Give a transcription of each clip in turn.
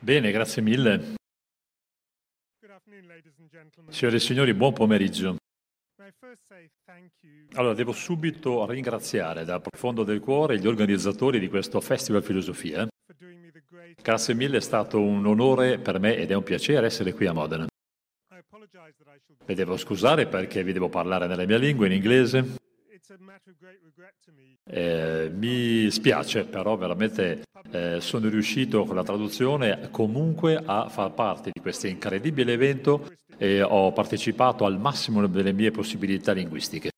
Bene, grazie mille. Signore e signori, buon pomeriggio. Allora, devo subito ringraziare dal profondo del cuore gli organizzatori di questo Festival Filosofia. Grazie mille, è stato un onore per me ed è un piacere essere qui a Modena. Vi devo scusare perché vi devo parlare nella mia lingua, in inglese. Eh, mi spiace, però veramente eh, sono riuscito con la traduzione comunque a far parte di questo incredibile evento e ho partecipato al massimo delle mie possibilità linguistiche.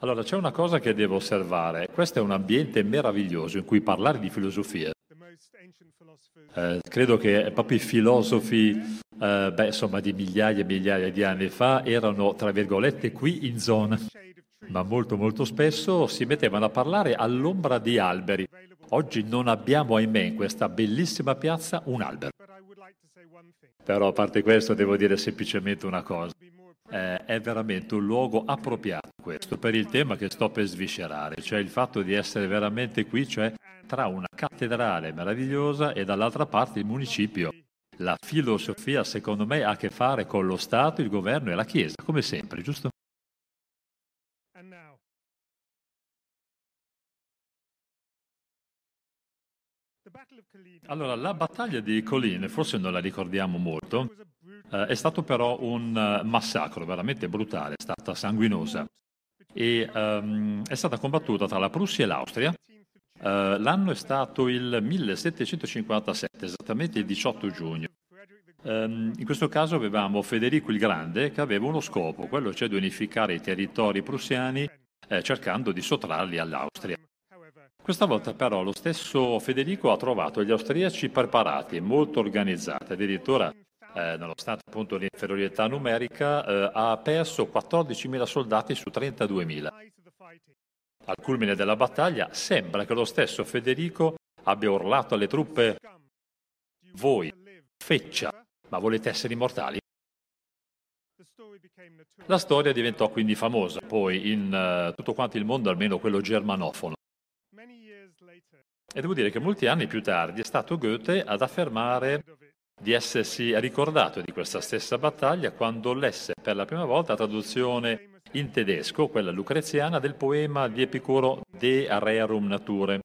Allora, c'è una cosa che devo osservare. Questo è un ambiente meraviglioso in cui parlare di filosofia. Eh, credo che proprio i filosofi, eh, beh, insomma, di migliaia e migliaia di anni fa erano, tra virgolette, qui in zona, ma molto molto spesso si mettevano a parlare all'ombra di alberi. Oggi non abbiamo, ahimè, in questa bellissima piazza un albero. Però a parte questo devo dire semplicemente una cosa. Eh, è veramente un luogo appropriato questo per il tema che sto per sviscerare, cioè il fatto di essere veramente qui, cioè tra una cattedrale meravigliosa e dall'altra parte il municipio. La filosofia, secondo me, ha a che fare con lo Stato, il governo e la Chiesa, come sempre, giusto? Allora, la battaglia di Colline, forse non la ricordiamo molto, eh, è stato però un eh, massacro veramente brutale, è stata sanguinosa e um, è stata combattuta tra la Prussia e l'Austria. Uh, l'anno è stato il 1757, esattamente il 18 giugno. Um, in questo caso avevamo Federico il Grande che aveva uno scopo, quello cioè di unificare i territori prussiani eh, cercando di sottrarli all'Austria. Questa volta però lo stesso Federico ha trovato gli austriaci preparati, molto organizzati, addirittura eh, nonostante appunto l'inferiorità numerica, eh, ha perso 14.000 soldati su 32.000. Al culmine della battaglia sembra che lo stesso Federico abbia urlato alle truppe voi, feccia, ma volete essere immortali? La storia diventò quindi famosa, poi in uh, tutto quanto il mondo, almeno quello germanofono. E devo dire che molti anni più tardi è stato Goethe ad affermare di essersi ricordato di questa stessa battaglia quando lesse per la prima volta la traduzione in tedesco, quella lucreziana, del poema di Epicuro De Rerum Nature.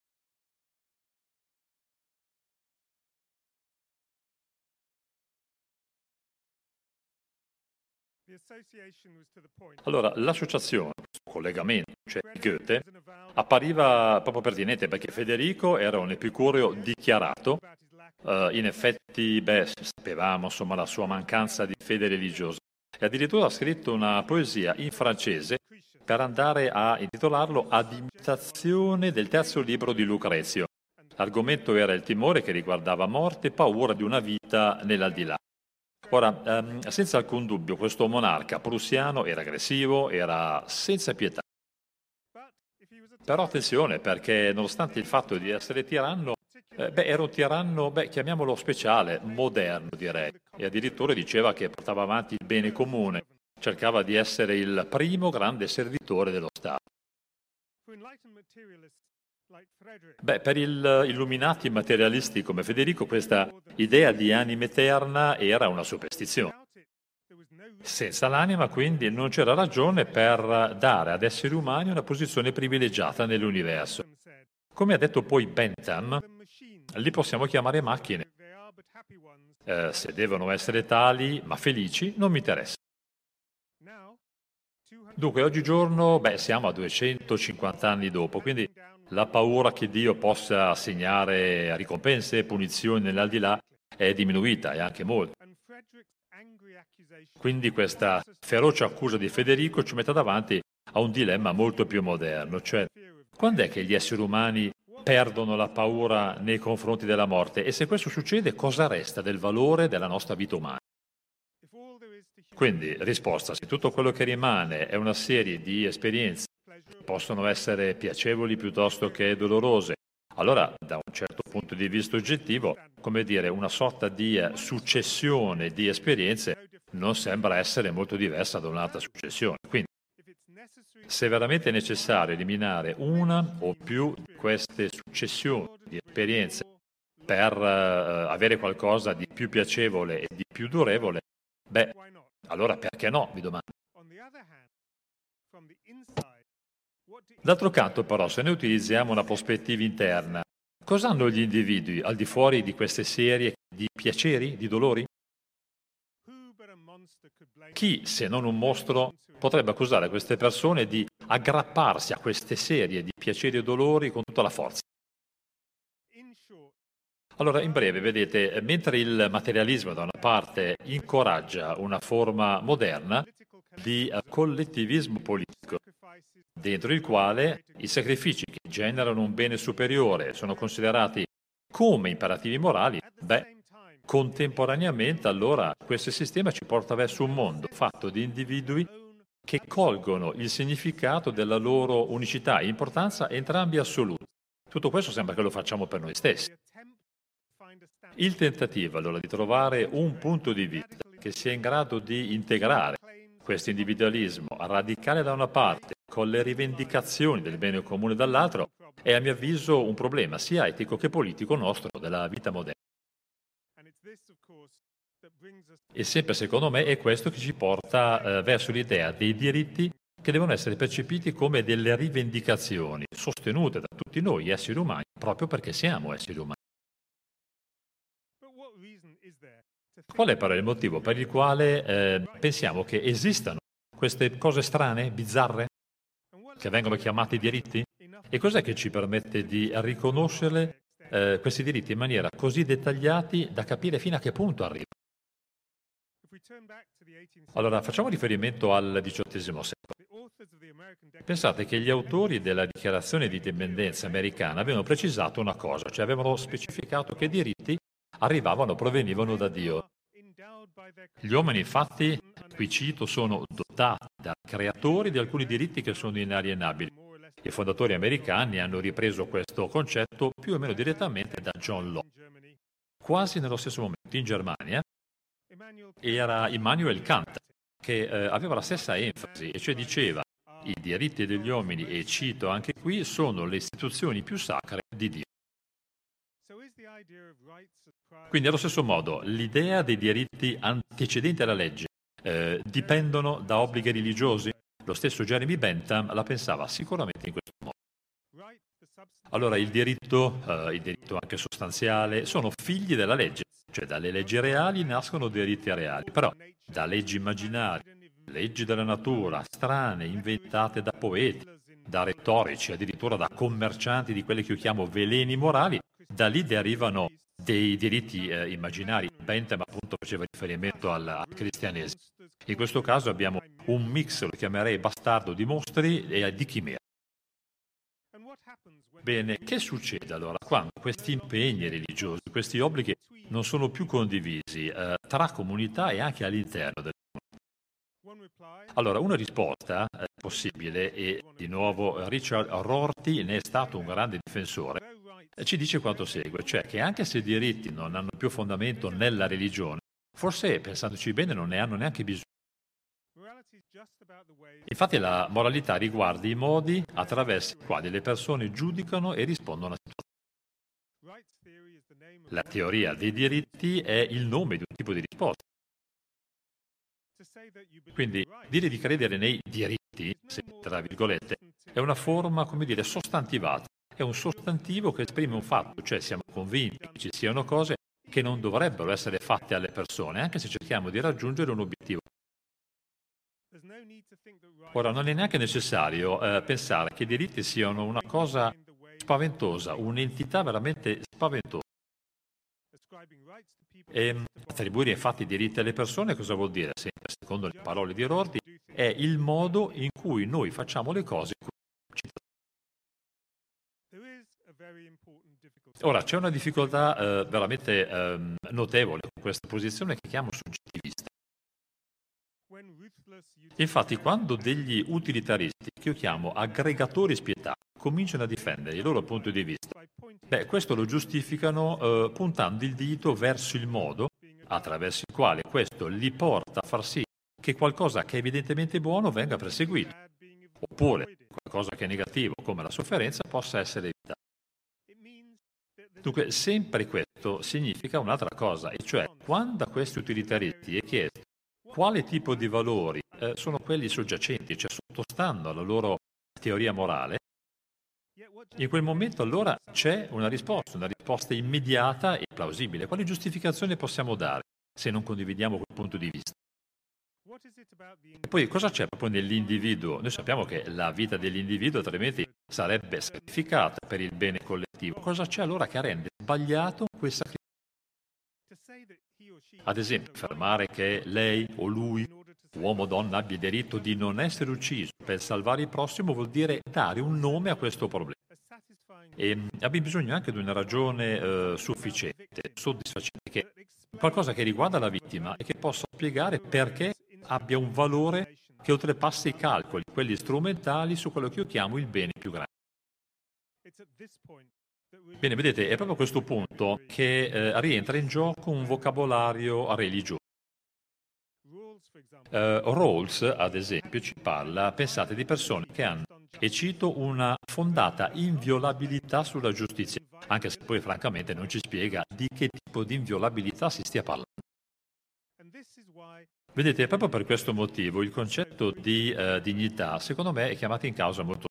Allora, l'associazione, questo collegamento, cioè Goethe, appariva proprio pertinente perché Federico era un epicureo dichiarato, uh, in effetti, beh, sapevamo insomma la sua mancanza di fede religiosa e addirittura ha scritto una poesia in francese per andare a intitolarlo Ad imitazione del terzo libro di Lucrezio. L'argomento era il timore che riguardava morte paura di una vita nell'aldilà. Ora, ehm, senza alcun dubbio, questo monarca prussiano era aggressivo, era senza pietà. Però attenzione, perché nonostante il fatto di essere tiranno, eh, beh, era un tiranno, beh, chiamiamolo speciale, moderno direi, e addirittura diceva che portava avanti il bene comune, cercava di essere il primo grande servitore dello Stato. Beh, per il illuminati materialisti come Federico questa idea di anima eterna era una superstizione. Senza l'anima quindi non c'era ragione per dare ad esseri umani una posizione privilegiata nell'universo. Come ha detto poi Bentham, li possiamo chiamare macchine. Eh, se devono essere tali, ma felici, non mi interessa. Dunque, oggigiorno, beh, siamo a 250 anni dopo, quindi la paura che Dio possa assegnare ricompense e punizioni nell'aldilà è diminuita e anche molto. Quindi questa feroce accusa di Federico ci mette davanti a un dilemma molto più moderno, cioè quando è che gli esseri umani perdono la paura nei confronti della morte e se questo succede cosa resta del valore della nostra vita umana? Quindi risposta, se tutto quello che rimane è una serie di esperienze possono essere piacevoli piuttosto che dolorose. Allora, da un certo punto di vista oggettivo, come dire, una sorta di eh, successione di esperienze non sembra essere molto diversa da un'altra successione. Quindi, Se veramente è necessario eliminare una o più di queste successioni di esperienze per uh, avere qualcosa di più piacevole e di più durevole, beh, allora perché no, mi domando. D'altro canto, però, se noi utilizziamo una prospettiva interna, cosa hanno gli individui al di fuori di queste serie di piaceri, di dolori? Chi, se non un mostro, potrebbe accusare queste persone di aggrapparsi a queste serie di piaceri e dolori con tutta la forza? Allora, in breve, vedete, mentre il materialismo da una parte incoraggia una forma moderna di collettivismo politico, dentro il quale i sacrifici che generano un bene superiore sono considerati come imperativi morali, beh, contemporaneamente allora questo sistema ci porta verso un mondo fatto di individui che colgono il significato della loro unicità e importanza entrambi assoluti. Tutto questo sembra che lo facciamo per noi stessi. Il tentativo allora di trovare un punto di vista che sia in grado di integrare questo individualismo radicale da una parte con le rivendicazioni del bene comune dall'altro è a mio avviso un problema sia etico che politico nostro della vita moderna. E sempre secondo me è questo che ci porta eh, verso l'idea dei diritti che devono essere percepiti come delle rivendicazioni sostenute da tutti noi esseri umani proprio perché siamo esseri umani. Qual è però il motivo per il quale eh, pensiamo che esistano queste cose strane, bizzarre, che vengono chiamate diritti? E cos'è che ci permette di riconoscere eh, questi diritti in maniera così dettagliati da capire fino a che punto arrivano? Allora, facciamo riferimento al XVIII secolo. Pensate che gli autori della dichiarazione di indipendenza americana avevano precisato una cosa, cioè avevano specificato che i diritti arrivavano, provenivano da Dio. Gli uomini infatti, qui cito, sono dotati da creatori di alcuni diritti che sono inalienabili. I fondatori americani hanno ripreso questo concetto più o meno direttamente da John Locke. Quasi nello stesso momento in Germania era Immanuel Kant che eh, aveva la stessa enfasi, e cioè diceva i diritti degli uomini, e cito anche qui, sono le istituzioni più sacre di Dio. Quindi allo stesso modo l'idea dei diritti antecedenti alla legge eh, dipendono da obblighi religiosi? Lo stesso Jeremy Bentham la pensava sicuramente in questo modo. Allora il diritto, eh, il diritto anche sostanziale, sono figli della legge, cioè dalle leggi reali nascono diritti reali, però da leggi immaginarie, leggi della natura, strane, inventate da poeti, da retorici, addirittura da commercianti di quelli che io chiamo veleni morali, da lì derivano dei diritti eh, immaginari. Bentham appunto faceva riferimento al, al, cristianesimo. In questo caso abbiamo un mix, lo chiamerei bastardo, di mostri e di chimere. Bene, che succede allora quando questi impegni religiosi, questi obblighi non sono più condivisi eh, tra comunità e anche all'interno del allora, una risposta eh, possibile, e di nuovo Richard Rorty ne è stato un grande difensore, ci dice quanto segue, cioè che anche se i diritti non hanno più fondamento nella religione, forse, pensandoci bene, non ne hanno neanche bisogno. Infatti la moralità riguarda i modi attraverso i quali le persone giudicano e rispondono a situazioni. La teoria dei diritti è il nome di un tipo di risposta. Quindi dire di credere nei diritti, tra virgolette, è una forma, come dire, sostantivata. È un sostantivo che esprime un fatto, cioè siamo convinti che ci siano cose che non dovrebbero essere fatte alle persone, anche se cerchiamo di raggiungere un obiettivo. Ora, non è neanche necessario eh, pensare che i diritti siano una cosa spaventosa, un'entità veramente spaventosa. E mm, attribuire infatti i diritti alle persone cosa vuol dire? Sempre secondo le parole di Rorty, è il modo in cui noi facciamo le cose. Ora, c'è una difficoltà eh, veramente eh, notevole con questa posizione che chiamo soggettivista. Infatti, quando degli utilitaristi, che io chiamo aggregatori spietati, cominciano a difendere il loro punto di vista, beh, questo lo giustificano eh, puntando il dito verso il modo attraverso il quale questo li porta a far sì che qualcosa che è evidentemente buono venga perseguito. oppure qualcosa che è negativo come la sofferenza possa essere evitato. Dunque, sempre questo significa un'altra cosa, e cioè quando a questi utilitaristi è chiesto quale tipo di valori eh, sono quelli soggiacenti, cioè sottostando alla loro teoria morale, in quel momento allora c'è una risposta, una risposta immediata e plausibile. Quale giustificazione possiamo dare se non condividiamo quel punto di vista? E poi cosa c'è proprio nell'individuo? Noi sappiamo che la vita dell'individuo altrimenti sarebbe sacrificata per il bene collettivo. Cosa c'è allora che rende sbagliato quel sacrificio? Ad esempio, affermare che lei o lui, uomo o donna, abbia il diritto di non essere ucciso per salvare il prossimo vuol dire dare un nome a questo problema. E mm, abbiamo bisogno anche di una ragione eh, sufficiente, soddisfacente, che, qualcosa che riguarda la vittima e che possa spiegare perché abbia un valore che oltrepassa i calcoli, quelli strumentali, su quello che io chiamo il bene più grande. Bene, vedete, è proprio a questo punto che eh, rientra in gioco un vocabolario religioso. Uh, Rawls, ad esempio, ci parla, pensate, di persone che hanno, e cito, una fondata inviolabilità sulla giustizia, anche se poi francamente non ci spiega di che tipo di inviolabilità si stia parlando. Vedete, proprio per questo motivo il concetto di uh, dignità, secondo me, è chiamato in causa molto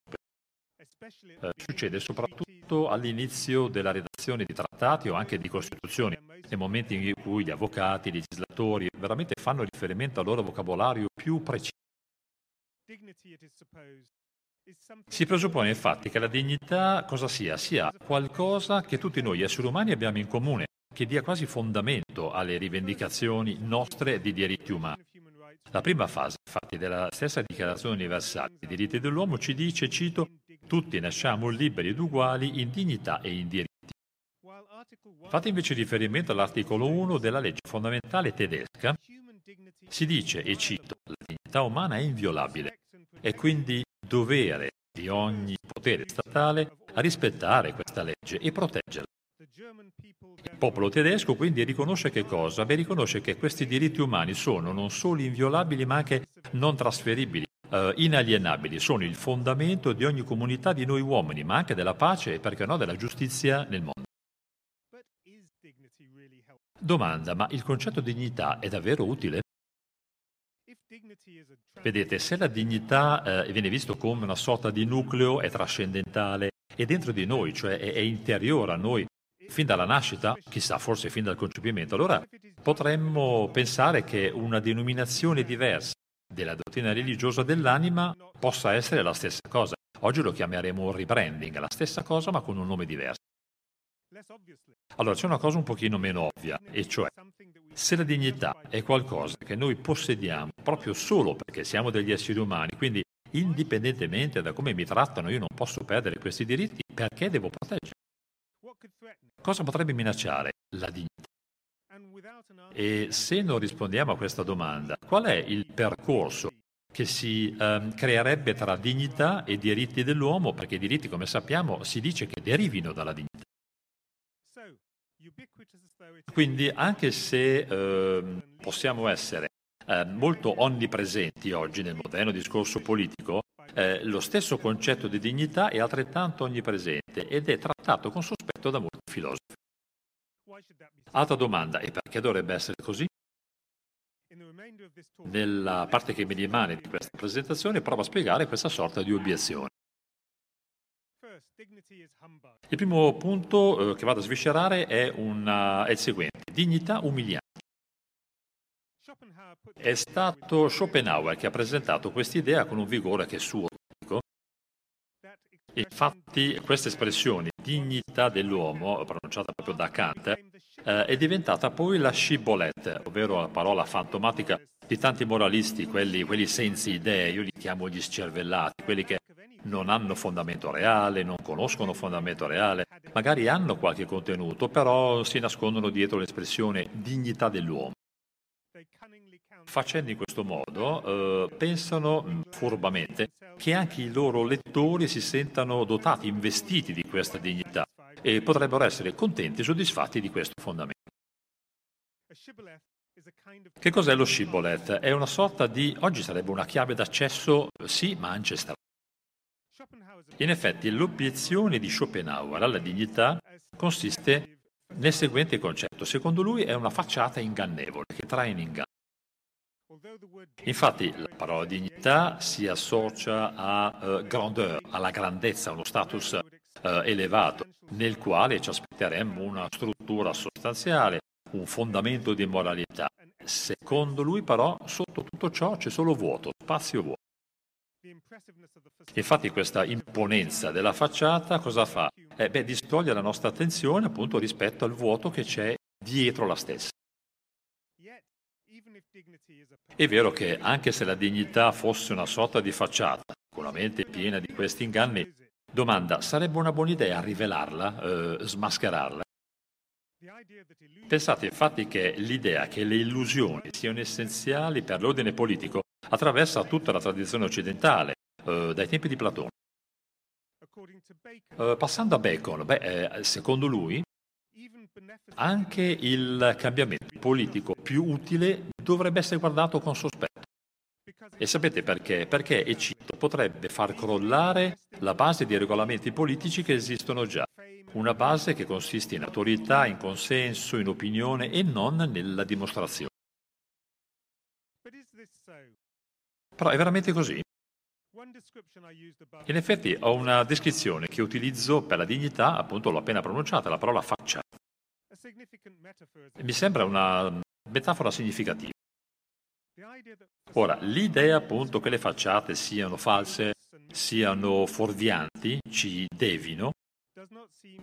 spesso. Uh, succede soprattutto all'inizio della redazione di trattati o anche di costituzioni, nei momenti in cui gli avvocati, i legislatori veramente fanno riferimento al loro vocabolario più preciso. Si presuppone infatti che la dignità cosa sia? Sia qualcosa che tutti noi esseri umani abbiamo in comune, che dia quasi fondamento alle rivendicazioni nostre di diritti umani. La prima fase, infatti, della stessa Dichiarazione universale dei diritti dell'uomo ci dice, cito, tutti nasciamo liberi ed uguali in dignità e in diritti. Fate invece riferimento all'articolo 1 della legge fondamentale tedesca. Si dice, e cito, la dignità umana è inviolabile, è quindi dovere di ogni potere statale a rispettare questa legge e proteggerla. Il popolo tedesco quindi riconosce che cosa? Beh, riconosce che questi diritti umani sono non solo inviolabili ma anche non trasferibili, eh, inalienabili, sono il fondamento di ogni comunità di noi uomini, ma anche della pace e perché no della giustizia nel mondo. Domanda, ma il concetto di dignità è davvero utile? Vedete, se la dignità eh, viene visto come una sorta di nucleo, è trascendentale, è dentro di noi, cioè è, è interiore a noi, fin dalla nascita, chissà, forse fin dal concepimento, allora potremmo pensare che una denominazione diversa della dottrina religiosa dell'anima possa essere la stessa cosa. Oggi lo chiameremo rebranding, la stessa cosa ma con un nome diverso. Allora c'è una cosa un pochino meno ovvia, e cioè se la dignità è qualcosa che noi possediamo proprio solo perché siamo degli esseri umani, quindi indipendentemente da come mi trattano io non posso perdere questi diritti, perché devo proteggere? Cosa potrebbe minacciare la dignità? E se non rispondiamo a questa domanda, qual è il percorso che si um, creerebbe tra dignità e diritti dell'uomo? Perché i diritti, come sappiamo, si dice che derivino dalla dignità. Quindi anche se eh, possiamo essere eh, molto onnipresenti oggi nel moderno discorso politico, eh, lo stesso concetto di dignità è altrettanto onnipresente ed è trattato con sospetto da molti filosofi. Altra domanda, e perché dovrebbe essere così? Nella parte che mi rimane di questa presentazione provo a spiegare questa sorta di obiezione. Il primo punto eh, che vado a sviscerare è, una, è il seguente, dignità umiliante. È stato Schopenhauer che ha presentato quest'idea con un vigore che è suo. Infatti questa espressione, dignità dell'uomo, pronunciata proprio da Kant, eh, è diventata poi la scibolette, ovvero la parola fantomatica di tanti moralisti, quelli, quelli senza idee, io li chiamo gli scervellati, quelli che non hanno fondamento reale, non conoscono fondamento reale, magari hanno qualche contenuto, però si nascondono dietro l'espressione dignità dell'uomo. Facendo in questo modo, eh, pensano mm, furbamente che anche i loro lettori si sentano dotati, investiti di questa dignità e potrebbero essere contenti e soddisfatti di questo fondamento. Che cos'è lo shibboleth? È una sorta di, oggi sarebbe una chiave d'accesso, sì, ma ancestrale. In effetti l'obiezione di Schopenhauer alla dignità consiste nel seguente concetto. Secondo lui è una facciata ingannevole che trae in inganno. Infatti la parola dignità si associa a uh, grandeur, alla grandezza, uno status uh, elevato, nel quale ci aspetteremmo una struttura sostanziale, un fondamento di moralità. Secondo lui però sotto tutto ciò c'è solo vuoto, spazio vuoto. Infatti questa imponenza della facciata cosa fa? Eh, beh, distoglie la nostra attenzione appunto rispetto al vuoto che c'è dietro la stessa. È vero che anche se la dignità fosse una sorta di facciata, sicuramente piena di questi inganni, domanda, sarebbe una buona idea rivelarla, eh, smascherarla? Pensate infatti che l'idea che le illusioni siano essenziali per l'ordine politico attraversa tutta la tradizione occidentale, eh, dai tempi di Platone. Eh, passando a Bacon, beh, eh, secondo lui, anche il cambiamento politico più utile dovrebbe essere guardato con sospetto. E sapete perché? Perché, e potrebbe far crollare la base di regolamenti politici che esistono già. Una base che consiste in autorità, in consenso, in opinione e non nella dimostrazione. Però è veramente così? In effetti ho una descrizione che utilizzo per la dignità, appunto l'ho appena pronunciata, la parola faccia. Mi sembra una metafora significativa. Ora, l'idea appunto che le facciate siano false, siano fuorvianti, ci devino,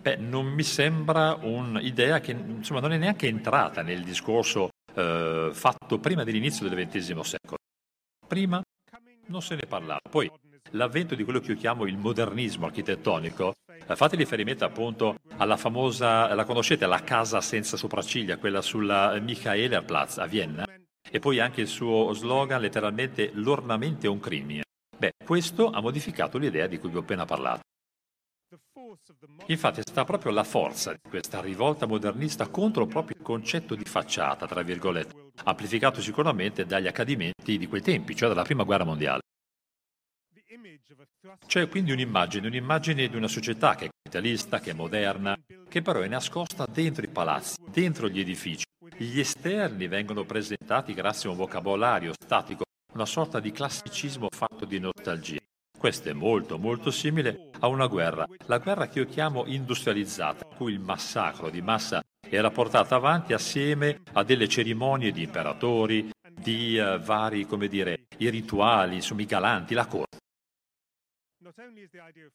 beh, non mi sembra un'idea che insomma, non è neanche entrata nel discorso eh, fatto prima dell'inizio del XX secolo. Prima non se ne parlava. Poi l'avvento di quello che io chiamo il modernismo architettonico, eh, fate riferimento appunto alla famosa, la conoscete, la casa senza sopracciglia, quella sulla Michaelerplatz a Vienna, e poi anche il suo slogan letteralmente l'ornamento è un crimine. Beh, questo ha modificato l'idea di cui vi ho appena parlato. Infatti sta proprio la forza di questa rivolta modernista contro proprio il concetto di facciata, tra virgolette, amplificato sicuramente dagli accadimenti di quei tempi, cioè dalla Prima Guerra Mondiale. C'è quindi un'immagine, un'immagine di una società che capitalista, che è moderna, che però è nascosta dentro i palazzi, dentro gli edifici. Gli esterni vengono presentati grazie a un vocabolario statico, una sorta di classicismo fatto di nostalgia. Questo è molto molto simile a una guerra, la guerra che io chiamo industrializzata, in cui il massacro di massa era portato avanti assieme a delle cerimonie di imperatori, di uh, vari, come dire, i rituali, insomma i galanti, la corte.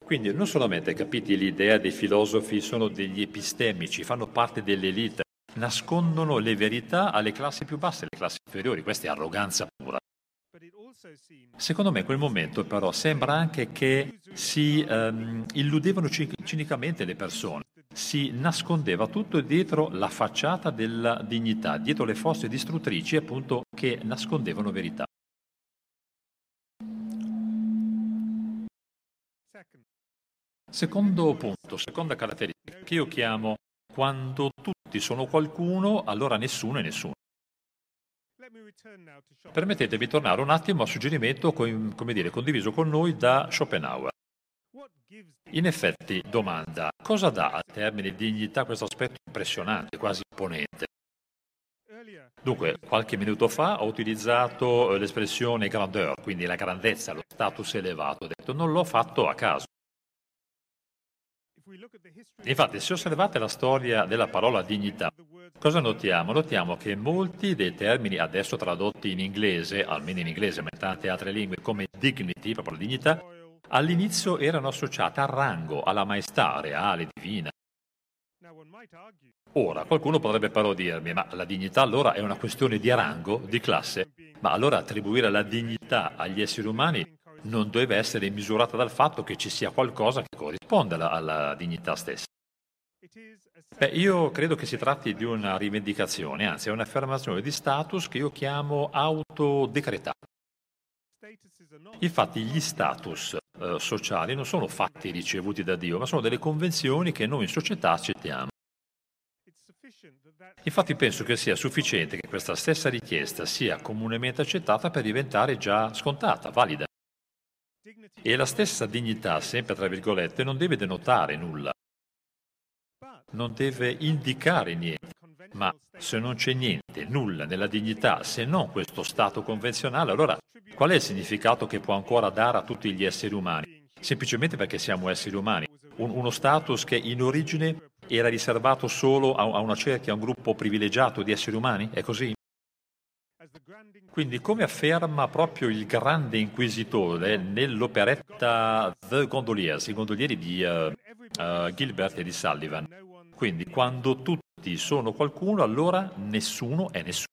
Quindi non solamente, capite, l'idea dei filosofi sono degli epistemici, fanno parte dell'elite, nascondono le verità alle classi più basse, alle classi inferiori, questa è arroganza pura. Secondo me in quel momento però sembra anche che si um, illudevano cinicamente le persone, si nascondeva tutto dietro la facciata della dignità, dietro le fosse distruttrici appunto che nascondevano verità. Secondo punto, seconda caratteristica che io chiamo quando tutti sono qualcuno, allora nessuno è nessuno. Permettetemi di tornare un attimo al suggerimento come dire, condiviso con noi da Schopenhauer. In effetti, domanda, cosa dà al termine dignità questo aspetto impressionante, quasi imponente? Dunque, qualche minuto fa ho utilizzato eh, l'espressione grandeur, quindi la grandezza, lo status elevato. Ho detto, non l'ho fatto a caso. Infatti, se osservate la storia della parola dignità, cosa notiamo? Notiamo che molti dei termini adesso tradotti in inglese, almeno in inglese, ma in tante altre lingue, come dignity, proprio dignità, all'inizio erano associate al rango, alla maestà reale, divina. Ora, qualcuno potrebbe però dirmi, ma la dignità allora è una questione di rango, di classe? Ma allora attribuire la dignità agli esseri umani non deve essere misurata dal fatto che ci sia qualcosa che corrisponda alla, alla dignità stessa. Beh, io credo che si tratti di una rivendicazione, anzi è un'affermazione di status che io chiamo autodecretato. Infatti gli status eh, sociali non sono fatti ricevuti da Dio, ma sono delle convenzioni che noi in società accettiamo. Infatti penso che sia sufficiente che questa stessa richiesta sia comunemente accettata per diventare già scontata, valida. E la stessa dignità, sempre tra virgolette, non deve denotare nulla, non deve indicare niente. Ma se non c'è niente, nulla nella dignità, se non questo stato convenzionale, allora qual è il significato che può ancora dare a tutti gli esseri umani? Semplicemente perché siamo esseri umani. Un, uno status che in origine era riservato solo a, a una cerchia, a un gruppo privilegiato di esseri umani? È così? Quindi, come afferma proprio il grande inquisitore nell'operetta The Gondoliers, i gondolieri di uh, uh, Gilbert e di Sullivan, quindi quando tutti sono qualcuno, allora nessuno è nessuno.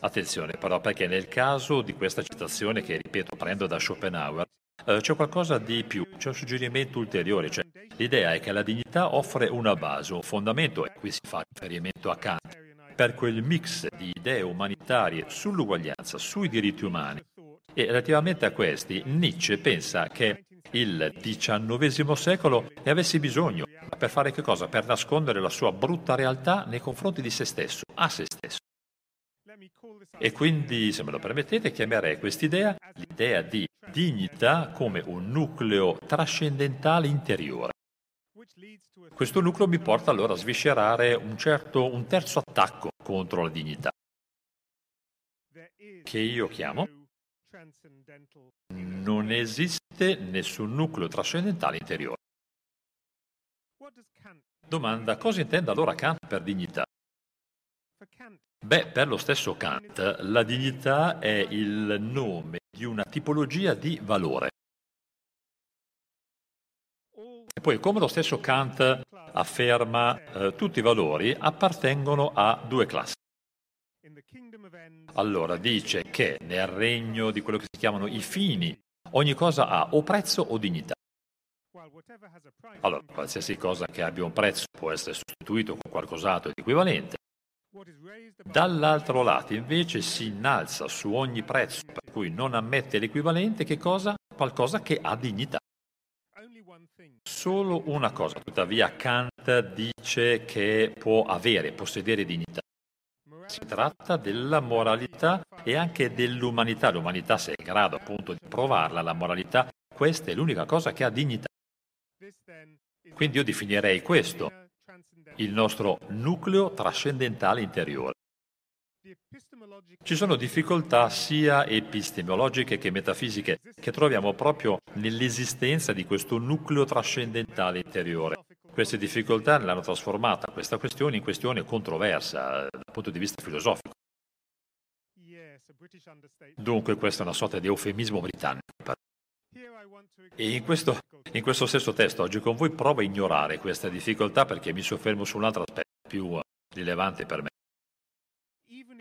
Attenzione però perché nel caso di questa citazione che ripeto prendo da Schopenhauer, eh, c'è qualcosa di più, c'è un suggerimento ulteriore, cioè l'idea è che la dignità offre una base, un fondamento, e qui si fa riferimento a Kant, per quel mix di idee umanitarie sull'uguaglianza, sui diritti umani. E relativamente a questi, Nietzsche pensa che il XIX secolo ne avesse bisogno. Per fare che cosa? Per nascondere la sua brutta realtà nei confronti di se stesso, a se stesso. E quindi, se me lo permettete, chiamerei quest'idea l'idea di dignità come un nucleo trascendentale interiore. Questo nucleo mi porta allora a sviscerare un, certo, un terzo attacco contro la dignità, che io chiamo non esiste nessun nucleo trascendentale interiore. Domanda, cosa intende allora Kant per dignità? Beh, per lo stesso Kant, la dignità è il nome di una tipologia di valore. E poi, come lo stesso Kant afferma, eh, tutti i valori appartengono a due classi. Allora dice che nel regno di quello che si chiamano i fini, ogni cosa ha o prezzo o dignità. Allora, qualsiasi cosa che abbia un prezzo può essere sostituito con qualcos'altro di equivalente. Dall'altro lato invece si innalza su ogni prezzo per cui non ammette l'equivalente che cosa? Qualcosa che ha dignità. Solo una cosa, tuttavia Kant dice che può avere, possedere dignità. Si tratta della moralità e anche dell'umanità. L'umanità, se è in grado appunto di provarla, la moralità, questa è l'unica cosa che ha dignità. Quindi io definirei questo il nostro nucleo trascendentale interiore. Ci sono difficoltà sia epistemologiche che metafisiche che troviamo proprio nell'esistenza di questo nucleo trascendentale interiore. Queste difficoltà l'hanno trasformata questa questione in questione controversa dal punto di vista filosofico. Dunque questa è una sorta di eufemismo britannico. E in questo, in questo stesso testo oggi con voi provo a ignorare questa difficoltà perché mi soffermo su un altro aspetto più rilevante per me.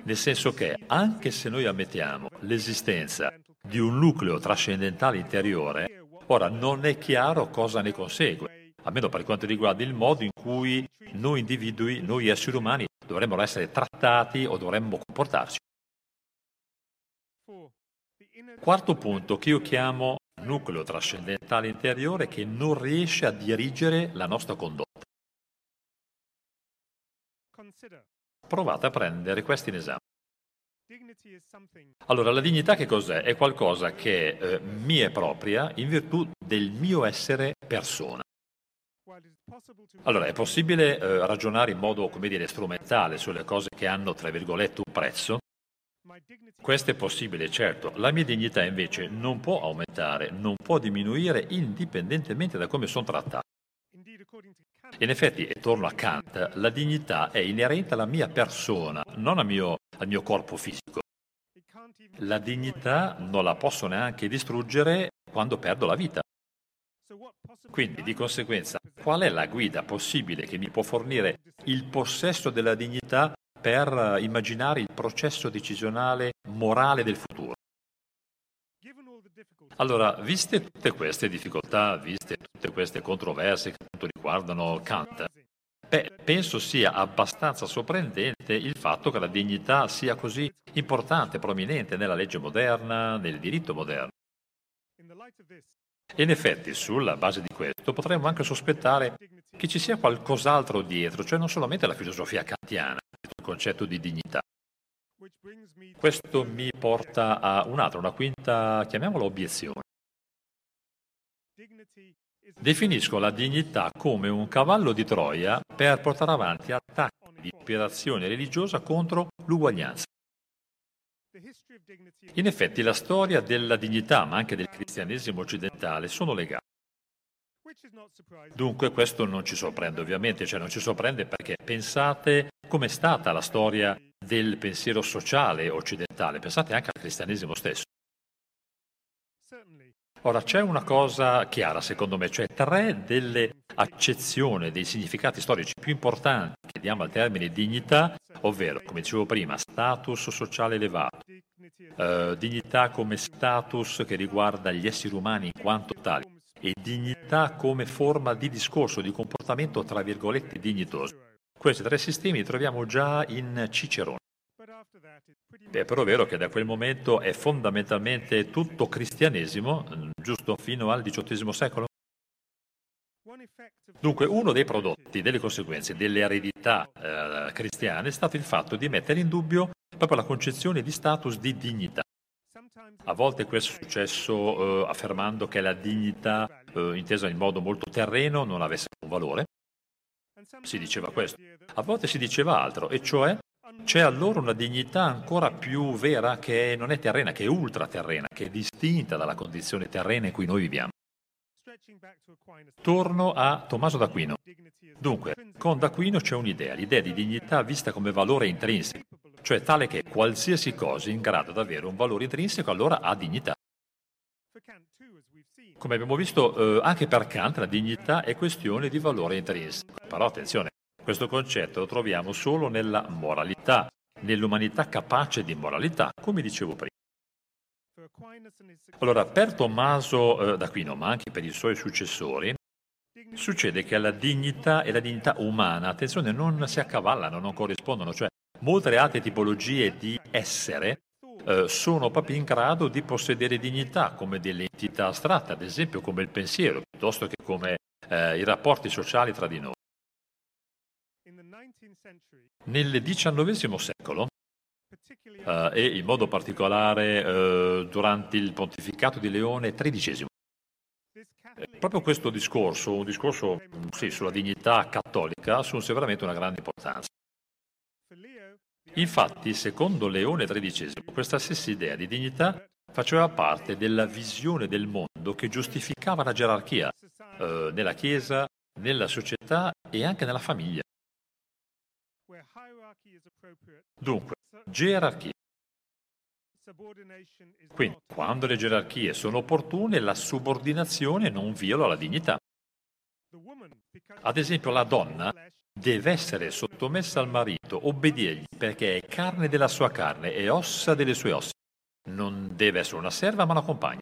Nel senso che anche se noi ammettiamo l'esistenza di un nucleo trascendentale interiore, ora non è chiaro cosa ne consegue almeno per quanto riguarda il modo in cui noi individui, noi esseri umani, dovremmo essere trattati o dovremmo comportarci. Quarto punto che io chiamo nucleo trascendentale interiore che non riesce a dirigere la nostra condotta. Provate a prendere questo in esame. Allora, la dignità che cos'è? È qualcosa che eh, mi è propria in virtù del mio essere persona. Allora, è possibile eh, ragionare in modo, come dire, strumentale sulle cose che hanno, tra virgolette, un prezzo? Questo è possibile, certo. La mia dignità invece non può aumentare, non può diminuire indipendentemente da come sono trattato. In effetti, e torno a Kant, la dignità è inerente alla mia persona, non al mio, al mio corpo fisico. La dignità non la posso neanche distruggere quando perdo la vita. Quindi, di conseguenza, qual è la guida possibile che mi può fornire il possesso della dignità per eh, immaginare il processo decisionale morale del futuro? Allora, viste tutte queste difficoltà, viste tutte queste controversie che appunto riguardano Kant, beh, penso sia abbastanza sorprendente il fatto che la dignità sia così importante, prominente nella legge moderna, nel diritto moderno. In effetti, sulla base di questo, potremmo anche sospettare che ci sia qualcos'altro dietro, cioè non solamente la filosofia kantiana, il concetto di dignità. Questo mi porta a un'altra, una quinta, chiamiamola obiezione. Definisco la dignità come un cavallo di Troia per portare avanti attacchi di ispirazione religiosa contro l'uguaglianza. In effetti la storia della dignità, ma anche del cristianesimo occidentale, sono legate. Dunque questo non ci sorprende ovviamente, cioè non ci sorprende perché pensate com'è stata la storia del pensiero sociale occidentale, pensate anche al cristianesimo stesso. Ora c'è una cosa chiara secondo me, cioè tre delle accezioni dei significati storici più importanti che diamo al termine dignità, ovvero, come dicevo prima, status sociale elevato, eh, dignità come status che riguarda gli esseri umani in quanto tali e dignità come forma di discorso, di comportamento tra virgolette dignitoso. Questi tre sistemi li troviamo già in Cicerone. È però vero che da quel momento è fondamentalmente tutto cristianesimo, giusto fino al XVIII secolo. Dunque, uno dei prodotti, delle conseguenze, delle eredità eh, cristiane è stato il fatto di mettere in dubbio proprio la concezione di status di dignità. A volte questo è successo eh, affermando che la dignità, eh, intesa in modo molto terreno, non avesse un valore. Si diceva questo. A volte si diceva altro, e cioè c'è allora una dignità ancora più vera che non è terrena, che è ultraterrena, che è distinta dalla condizione terrena in cui noi viviamo. Torno a Tommaso d'Aquino. Dunque, con d'Aquino c'è un'idea, l'idea di dignità vista come valore intrinseco, cioè tale che qualsiasi cosa in grado di avere un valore intrinseco allora ha dignità. Come abbiamo visto, eh, anche per Kant la dignità è questione di valore intrinseco. Però attenzione, questo concetto lo troviamo solo nella moralità, nell'umanità capace di moralità, come dicevo prima. Allora, per Tommaso eh, d'Aquino, ma anche per i suoi successori, succede che la dignità e la dignità umana, attenzione, non si accavallano, non corrispondono, cioè molte altre tipologie di essere eh, sono proprio in grado di possedere dignità come delle entità astratte, ad esempio come il pensiero, piuttosto che come eh, i rapporti sociali tra di noi. Nel XIX secolo, eh, e in modo particolare eh, durante il pontificato di Leone XIII, eh, proprio questo discorso, un discorso sì, sulla dignità cattolica, assunse veramente una grande importanza. Infatti, secondo Leone XIII, questa stessa idea di dignità faceva parte della visione del mondo che giustificava la gerarchia eh, nella Chiesa, nella società e anche nella famiglia. Dunque, gerarchia. Quindi, quando le gerarchie sono opportune, la subordinazione non viola la dignità. Ad esempio, la donna deve essere sottomessa al marito, obbedirgli perché è carne della sua carne e ossa delle sue ossa. Non deve essere una serva, ma una compagna.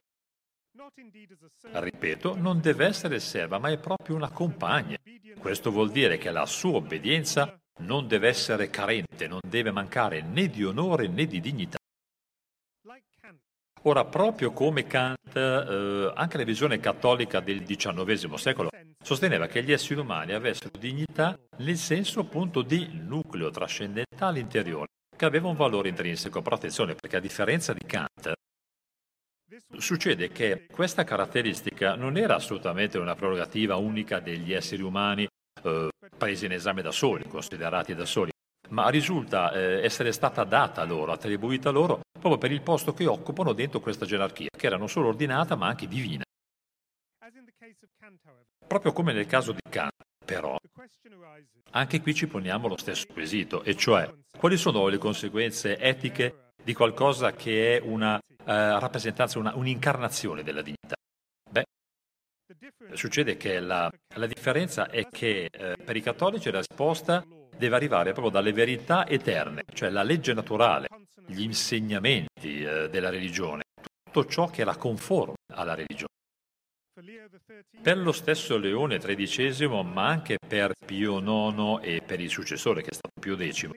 Ripeto, non deve essere serva, ma è proprio una compagna. Questo vuol dire che la sua obbedienza non deve essere carente, non deve mancare né di onore né di dignità. Ora, proprio come Kant, eh, anche la visione cattolica del XIX secolo sosteneva che gli esseri umani avessero dignità nel senso appunto di nucleo trascendentale interiore, che aveva un valore intrinseco. Però attenzione, perché a differenza di Kant, succede che questa caratteristica non era assolutamente una prerogativa unica degli esseri umani eh, presi in esame da soli, considerati da soli, ma risulta eh, essere stata data loro, attribuita loro, proprio per il posto che occupano dentro questa gerarchia, che era non solo ordinata ma anche divina. Proprio come nel caso di Kant, però, anche qui ci poniamo lo stesso quesito, e cioè quali sono le conseguenze etiche di qualcosa che è una uh, rappresentanza, una, un'incarnazione della dignità? Succede che la, la differenza è che eh, per i cattolici la risposta deve arrivare proprio dalle verità eterne, cioè la legge naturale, gli insegnamenti eh, della religione, tutto ciò che era conforme alla religione. Per lo stesso Leone XIII, ma anche per Pio IX e per il successore che è stato Pio X,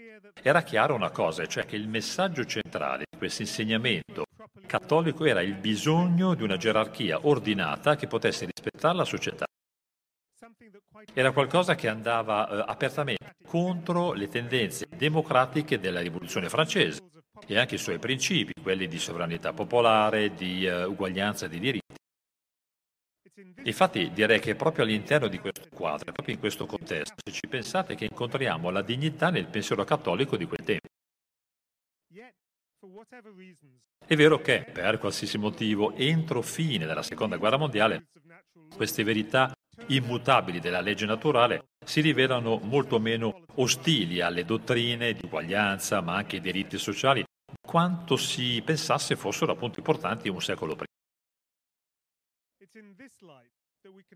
era chiara una cosa, cioè che il messaggio centrale di questo insegnamento cattolico era il bisogno di una gerarchia ordinata che potesse rispettare la società. Era qualcosa che andava eh, apertamente contro le tendenze democratiche della rivoluzione francese, e anche i suoi principi, quelli di sovranità popolare, di uh, uguaglianza di diritti. Infatti direi che proprio all'interno di questo quadro, proprio in questo contesto, se ci pensate che incontriamo la dignità nel pensiero cattolico di quel tempo. È vero che, per qualsiasi motivo, entro fine della seconda guerra mondiale, queste verità immutabili della legge naturale si rivelano molto meno ostili alle dottrine di uguaglianza, ma anche ai diritti sociali, quanto si pensasse fossero appunto importanti un secolo prima.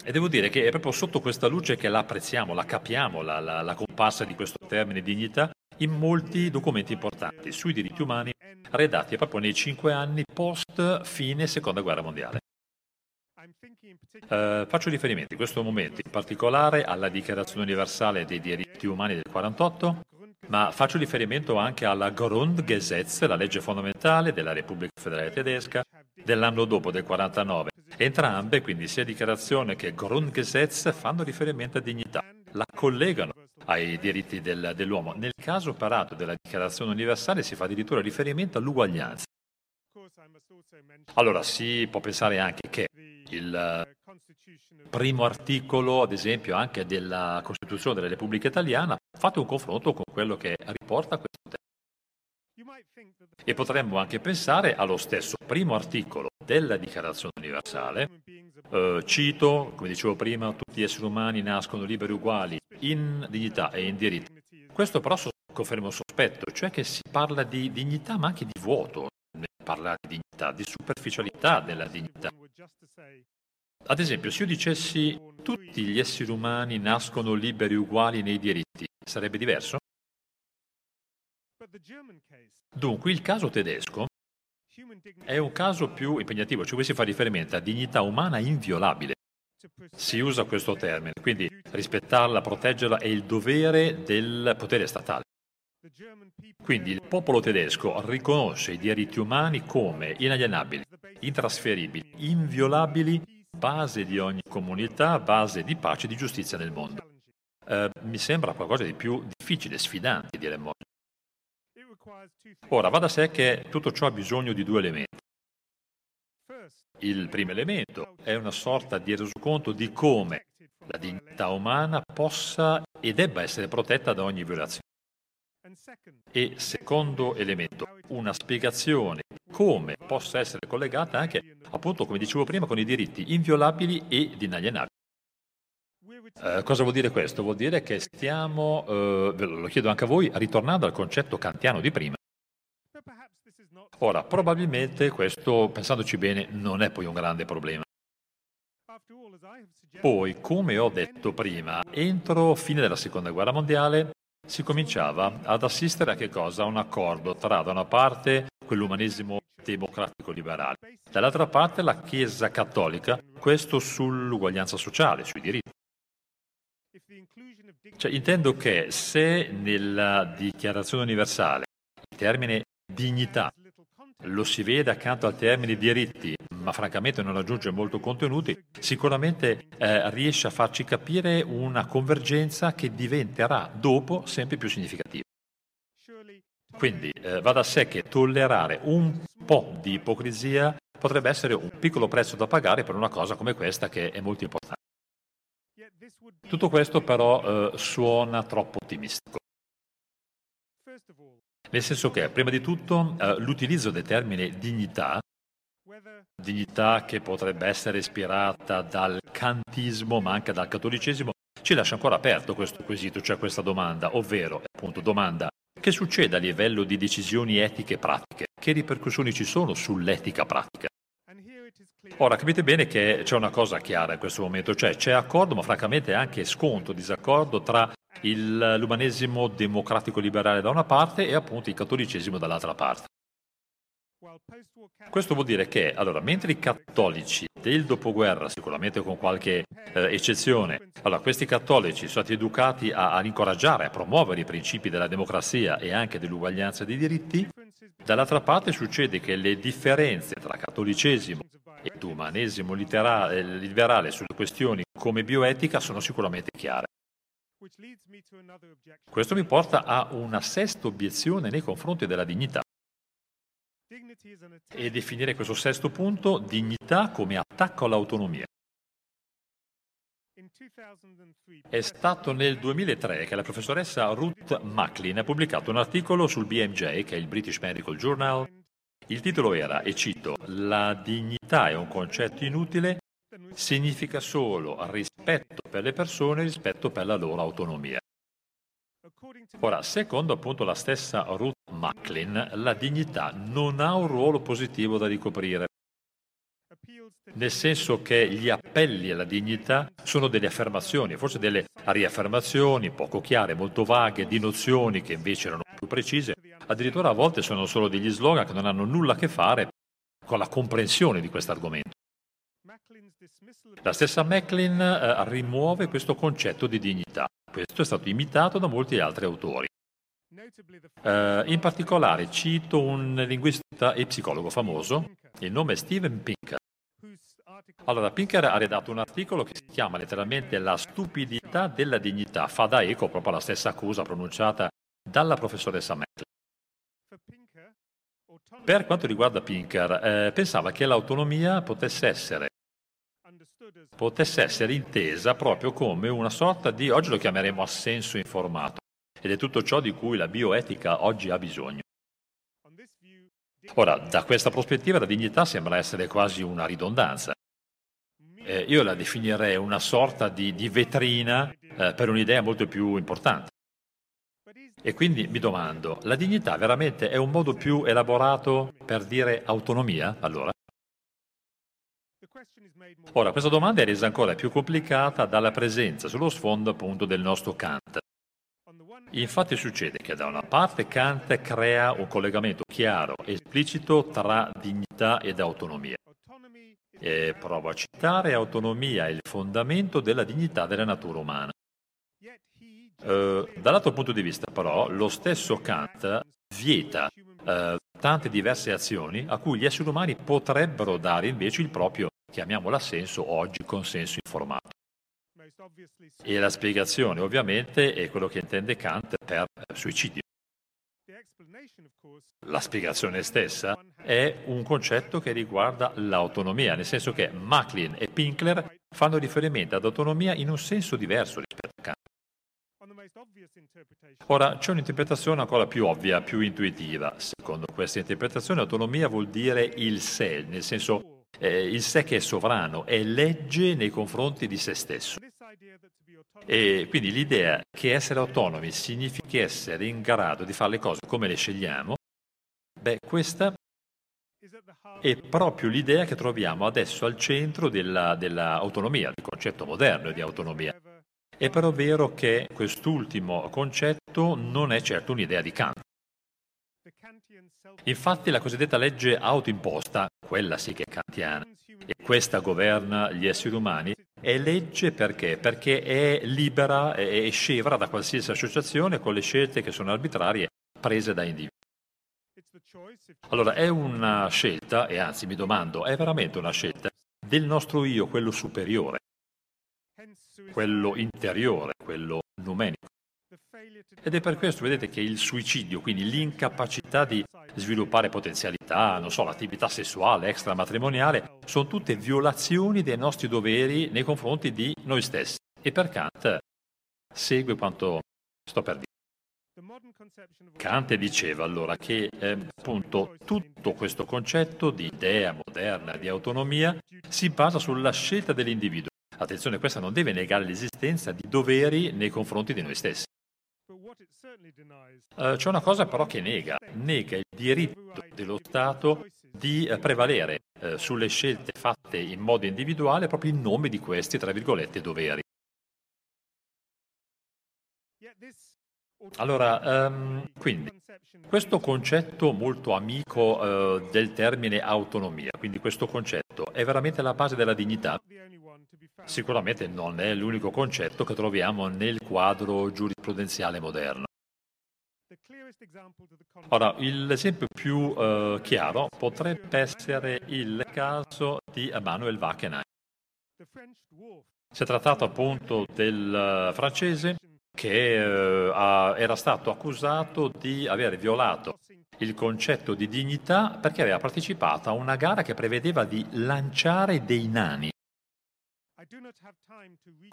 E devo dire che è proprio sotto questa luce che la apprezziamo, la capiamo, la, la, la comparsa di questo termine dignità in molti documenti importanti sui diritti umani redatti proprio nei cinque anni post fine seconda guerra mondiale. Uh, faccio riferimento in questo momento in particolare alla Dichiarazione universale dei diritti umani del 48, ma faccio riferimento anche alla Grundgesetz, la legge fondamentale della Repubblica Federale Tedesca dell'anno dopo del 49. Entrambe, quindi sia Dichiarazione che Grundgesetz, fanno riferimento a dignità, la collegano ai diritti del, dell'uomo. Nel caso operato della Dichiarazione universale si fa addirittura riferimento all'uguaglianza. Allora si può pensare anche che il primo articolo, ad esempio, anche della Costituzione della Repubblica Italiana, fate un confronto con quello che riporta questo testo. E potremmo anche pensare allo stesso primo articolo della Dichiarazione universale. Eh, cito, come dicevo prima, tutti gli esseri umani nascono liberi e uguali in dignità e in diritti. Questo però conferma un sospetto, cioè che si parla di dignità ma anche di vuoto nel parlare di dignità, di superficialità della dignità. Ad esempio, se io dicessi tutti gli esseri umani nascono liberi e uguali nei diritti, sarebbe diverso? Dunque, il caso tedesco è un caso più impegnativo, cioè qui si fa riferimento a dignità umana inviolabile. Si usa questo termine, quindi rispettarla, proteggerla è il dovere del potere statale. Quindi il popolo tedesco riconosce i diritti umani come inalienabili, intrasferibili, inviolabili, base di ogni comunità, base di pace e di giustizia nel mondo. Eh, mi sembra qualcosa di più difficile, sfidante, diremmo. Ora, va da sé che tutto ciò ha bisogno di due elementi. Il primo elemento è una sorta di resoconto di come la dignità umana possa e debba essere protetta da ogni violazione. E secondo elemento, una spiegazione come possa essere collegata anche, appunto, come dicevo prima, con i diritti inviolabili ed inalienabili. Eh, cosa vuol dire questo? Vuol dire che stiamo, eh, lo chiedo anche a voi, ritornando al concetto kantiano di prima. Ora, probabilmente questo, pensandoci bene, non è poi un grande problema. Poi, come ho detto prima, entro fine della seconda guerra mondiale si cominciava ad assistere a che cosa? Un accordo tra da una parte quell'umanesimo democratico liberale, dall'altra parte la Chiesa cattolica, questo sull'uguaglianza sociale, sui diritti. Cioè, intendo che se nella Dichiarazione universale il termine dignità lo si vede accanto al termine diritti, ma francamente non aggiunge molto contenuti, sicuramente eh, riesce a farci capire una convergenza che diventerà dopo sempre più significativa. Quindi eh, va da sé che tollerare un po' di ipocrisia potrebbe essere un piccolo prezzo da pagare per una cosa come questa che è molto importante. Tutto questo però eh, suona troppo ottimistico. Nel senso che, prima di tutto, eh, l'utilizzo del termine dignità, dignità che potrebbe essere ispirata dal kantismo ma anche dal cattolicesimo, ci lascia ancora aperto questo quesito, cioè questa domanda, ovvero, appunto, domanda, che succede a livello di decisioni etiche pratiche? Che ripercussioni ci sono sull'etica pratica? Ora capite bene che c'è una cosa chiara in questo momento, cioè c'è accordo ma francamente anche scontro, disaccordo tra il, l'umanesimo democratico liberale da una parte e appunto il cattolicesimo dall'altra parte. Questo vuol dire che, allora, mentre i cattolici del dopoguerra, sicuramente con qualche eh, eccezione, allora, questi cattolici sono stati educati a, a incoraggiare, a promuovere i principi della democrazia e anche dell'uguaglianza dei diritti, dall'altra parte succede che le differenze tra cattolicesimo ed umanesimo eh, liberale sulle questioni come bioetica sono sicuramente chiare. Questo mi porta a una sesta obiezione nei confronti della dignità. e definire questo sesto punto dignità come attacco all'autonomia. È stato nel 2003 che la professoressa Ruth Macklin ha pubblicato un articolo sul BMJ, che è il British Medical Journal. Il titolo era, e cito, La dignità è un concetto inutile, significa solo rispetto per le persone rispetto per la loro autonomia. Ora, secondo appunto la stessa Ruth Macklin, la dignità non ha un ruolo positivo da ricoprire nel senso che gli appelli alla dignità sono delle affermazioni, forse delle riaffermazioni poco chiare, molto vaghe, di nozioni che invece erano più precise, addirittura a volte sono solo degli slogan che non hanno nulla a che fare con la comprensione di questo argomento. La stessa Macklin eh, rimuove questo concetto di dignità. Questo è stato imitato da molti altri autori. Eh, in particolare cito un linguista e psicologo famoso, il nome è Steven Pinker. Allora, Pinker ha redatto un articolo che si chiama letteralmente La stupidità della dignità, fa da eco proprio alla stessa accusa pronunciata dalla professoressa Mettler. Per quanto riguarda Pinker, eh, pensava che l'autonomia potesse essere, potesse essere intesa proprio come una sorta di, oggi lo chiameremo assenso informato, ed è tutto ciò di cui la bioetica oggi ha bisogno. Ora, da questa prospettiva la dignità sembra essere quasi una ridondanza eh, io la definirei una sorta di, di vetrina eh, per un'idea molto più importante. E quindi mi domando, la dignità veramente è un modo più elaborato per dire autonomia, allora? Ora, questa domanda è resa ancora più complicata dalla presenza sullo sfondo appunto del nostro Kant. Infatti succede che da una parte Kant crea un collegamento chiaro, esplicito tra dignità ed autonomia. E provo a citare, autonomia è il fondamento della dignità della natura umana. Eh, dall'altro punto di vista, però, lo stesso Kant vieta eh, tante diverse azioni a cui gli esseri umani potrebbero dare invece il proprio, chiamiamolo senso, oggi consenso informato. E la spiegazione, ovviamente, è quello che intende Kant per eh, suicidio. La spiegazione stessa è un concetto che riguarda l'autonomia, nel senso che Macklin e Pinkler fanno riferimento ad autonomia in un senso diverso rispetto a Kant. Ora, c'è un'interpretazione ancora più ovvia, più intuitiva. Secondo questa interpretazione, autonomia vuol dire il sé, nel senso eh, il sé che è sovrano, è legge nei confronti di se stesso. E quindi l'idea che essere autonomi significhi essere in grado di fare le cose come le scegliamo, beh, questa è proprio l'idea che troviamo adesso al centro dell'autonomia, del concetto moderno di autonomia. È però vero che quest'ultimo concetto non è certo un'idea di Kant. Infatti la cosiddetta legge autoimposta, quella sì che è kantiana, e questa governa gli esseri umani, è legge perché? Perché è libera e scevra da qualsiasi associazione con le scelte che sono arbitrarie prese da individui. Allora è una scelta, e anzi mi domando, è veramente una scelta del nostro io, quello superiore, quello interiore, quello numenico. Ed è per questo, vedete, che il suicidio, quindi l'incapacità di sviluppare potenzialità, non so, l'attività sessuale extramatrimoniale, sono tutte violazioni dei nostri doveri nei confronti di noi stessi. E per Kant segue quanto sto per dire. Kant diceva allora che eh, appunto tutto questo concetto di idea moderna di autonomia si basa sulla scelta dell'individuo. Attenzione, questa non deve negare l'esistenza di doveri nei confronti di noi stessi. Uh, c'è una cosa però che nega, nega il diritto dello Stato di uh, prevalere uh, sulle scelte fatte in modo individuale proprio in nome di questi, tra virgolette, doveri. Allora, um, quindi, questo concetto molto amico del termine autonomia, quindi questo concetto è veramente la base della dignità? Sicuramente non è l'unico concetto che troviamo nel quadro giurisprudenziale moderno. Ora, l'esempio più eh, chiaro potrebbe essere il caso di Emmanuel Wackenheim. Si è trattato appunto del uh, francese che uh, ha, era stato accusato di aver violato il concetto di dignità perché aveva partecipato a una gara che prevedeva di lanciare dei nani.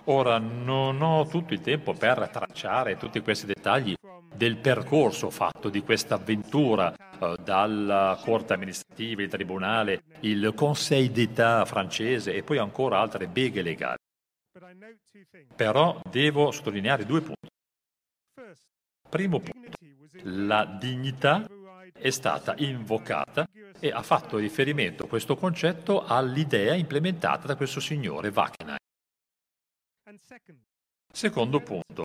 Ora non ho tutto il tempo per tracciare tutti questi dettagli del percorso fatto di questa avventura eh, dalla Corte amministrativa, il Tribunale, il Conseil d'État francese e poi ancora altre beghe legali. Però devo sottolineare due punti. Primo punto, la dignità è stata invocata e ha fatto riferimento questo concetto all'idea implementata da questo signore Wackenheim. Secondo punto,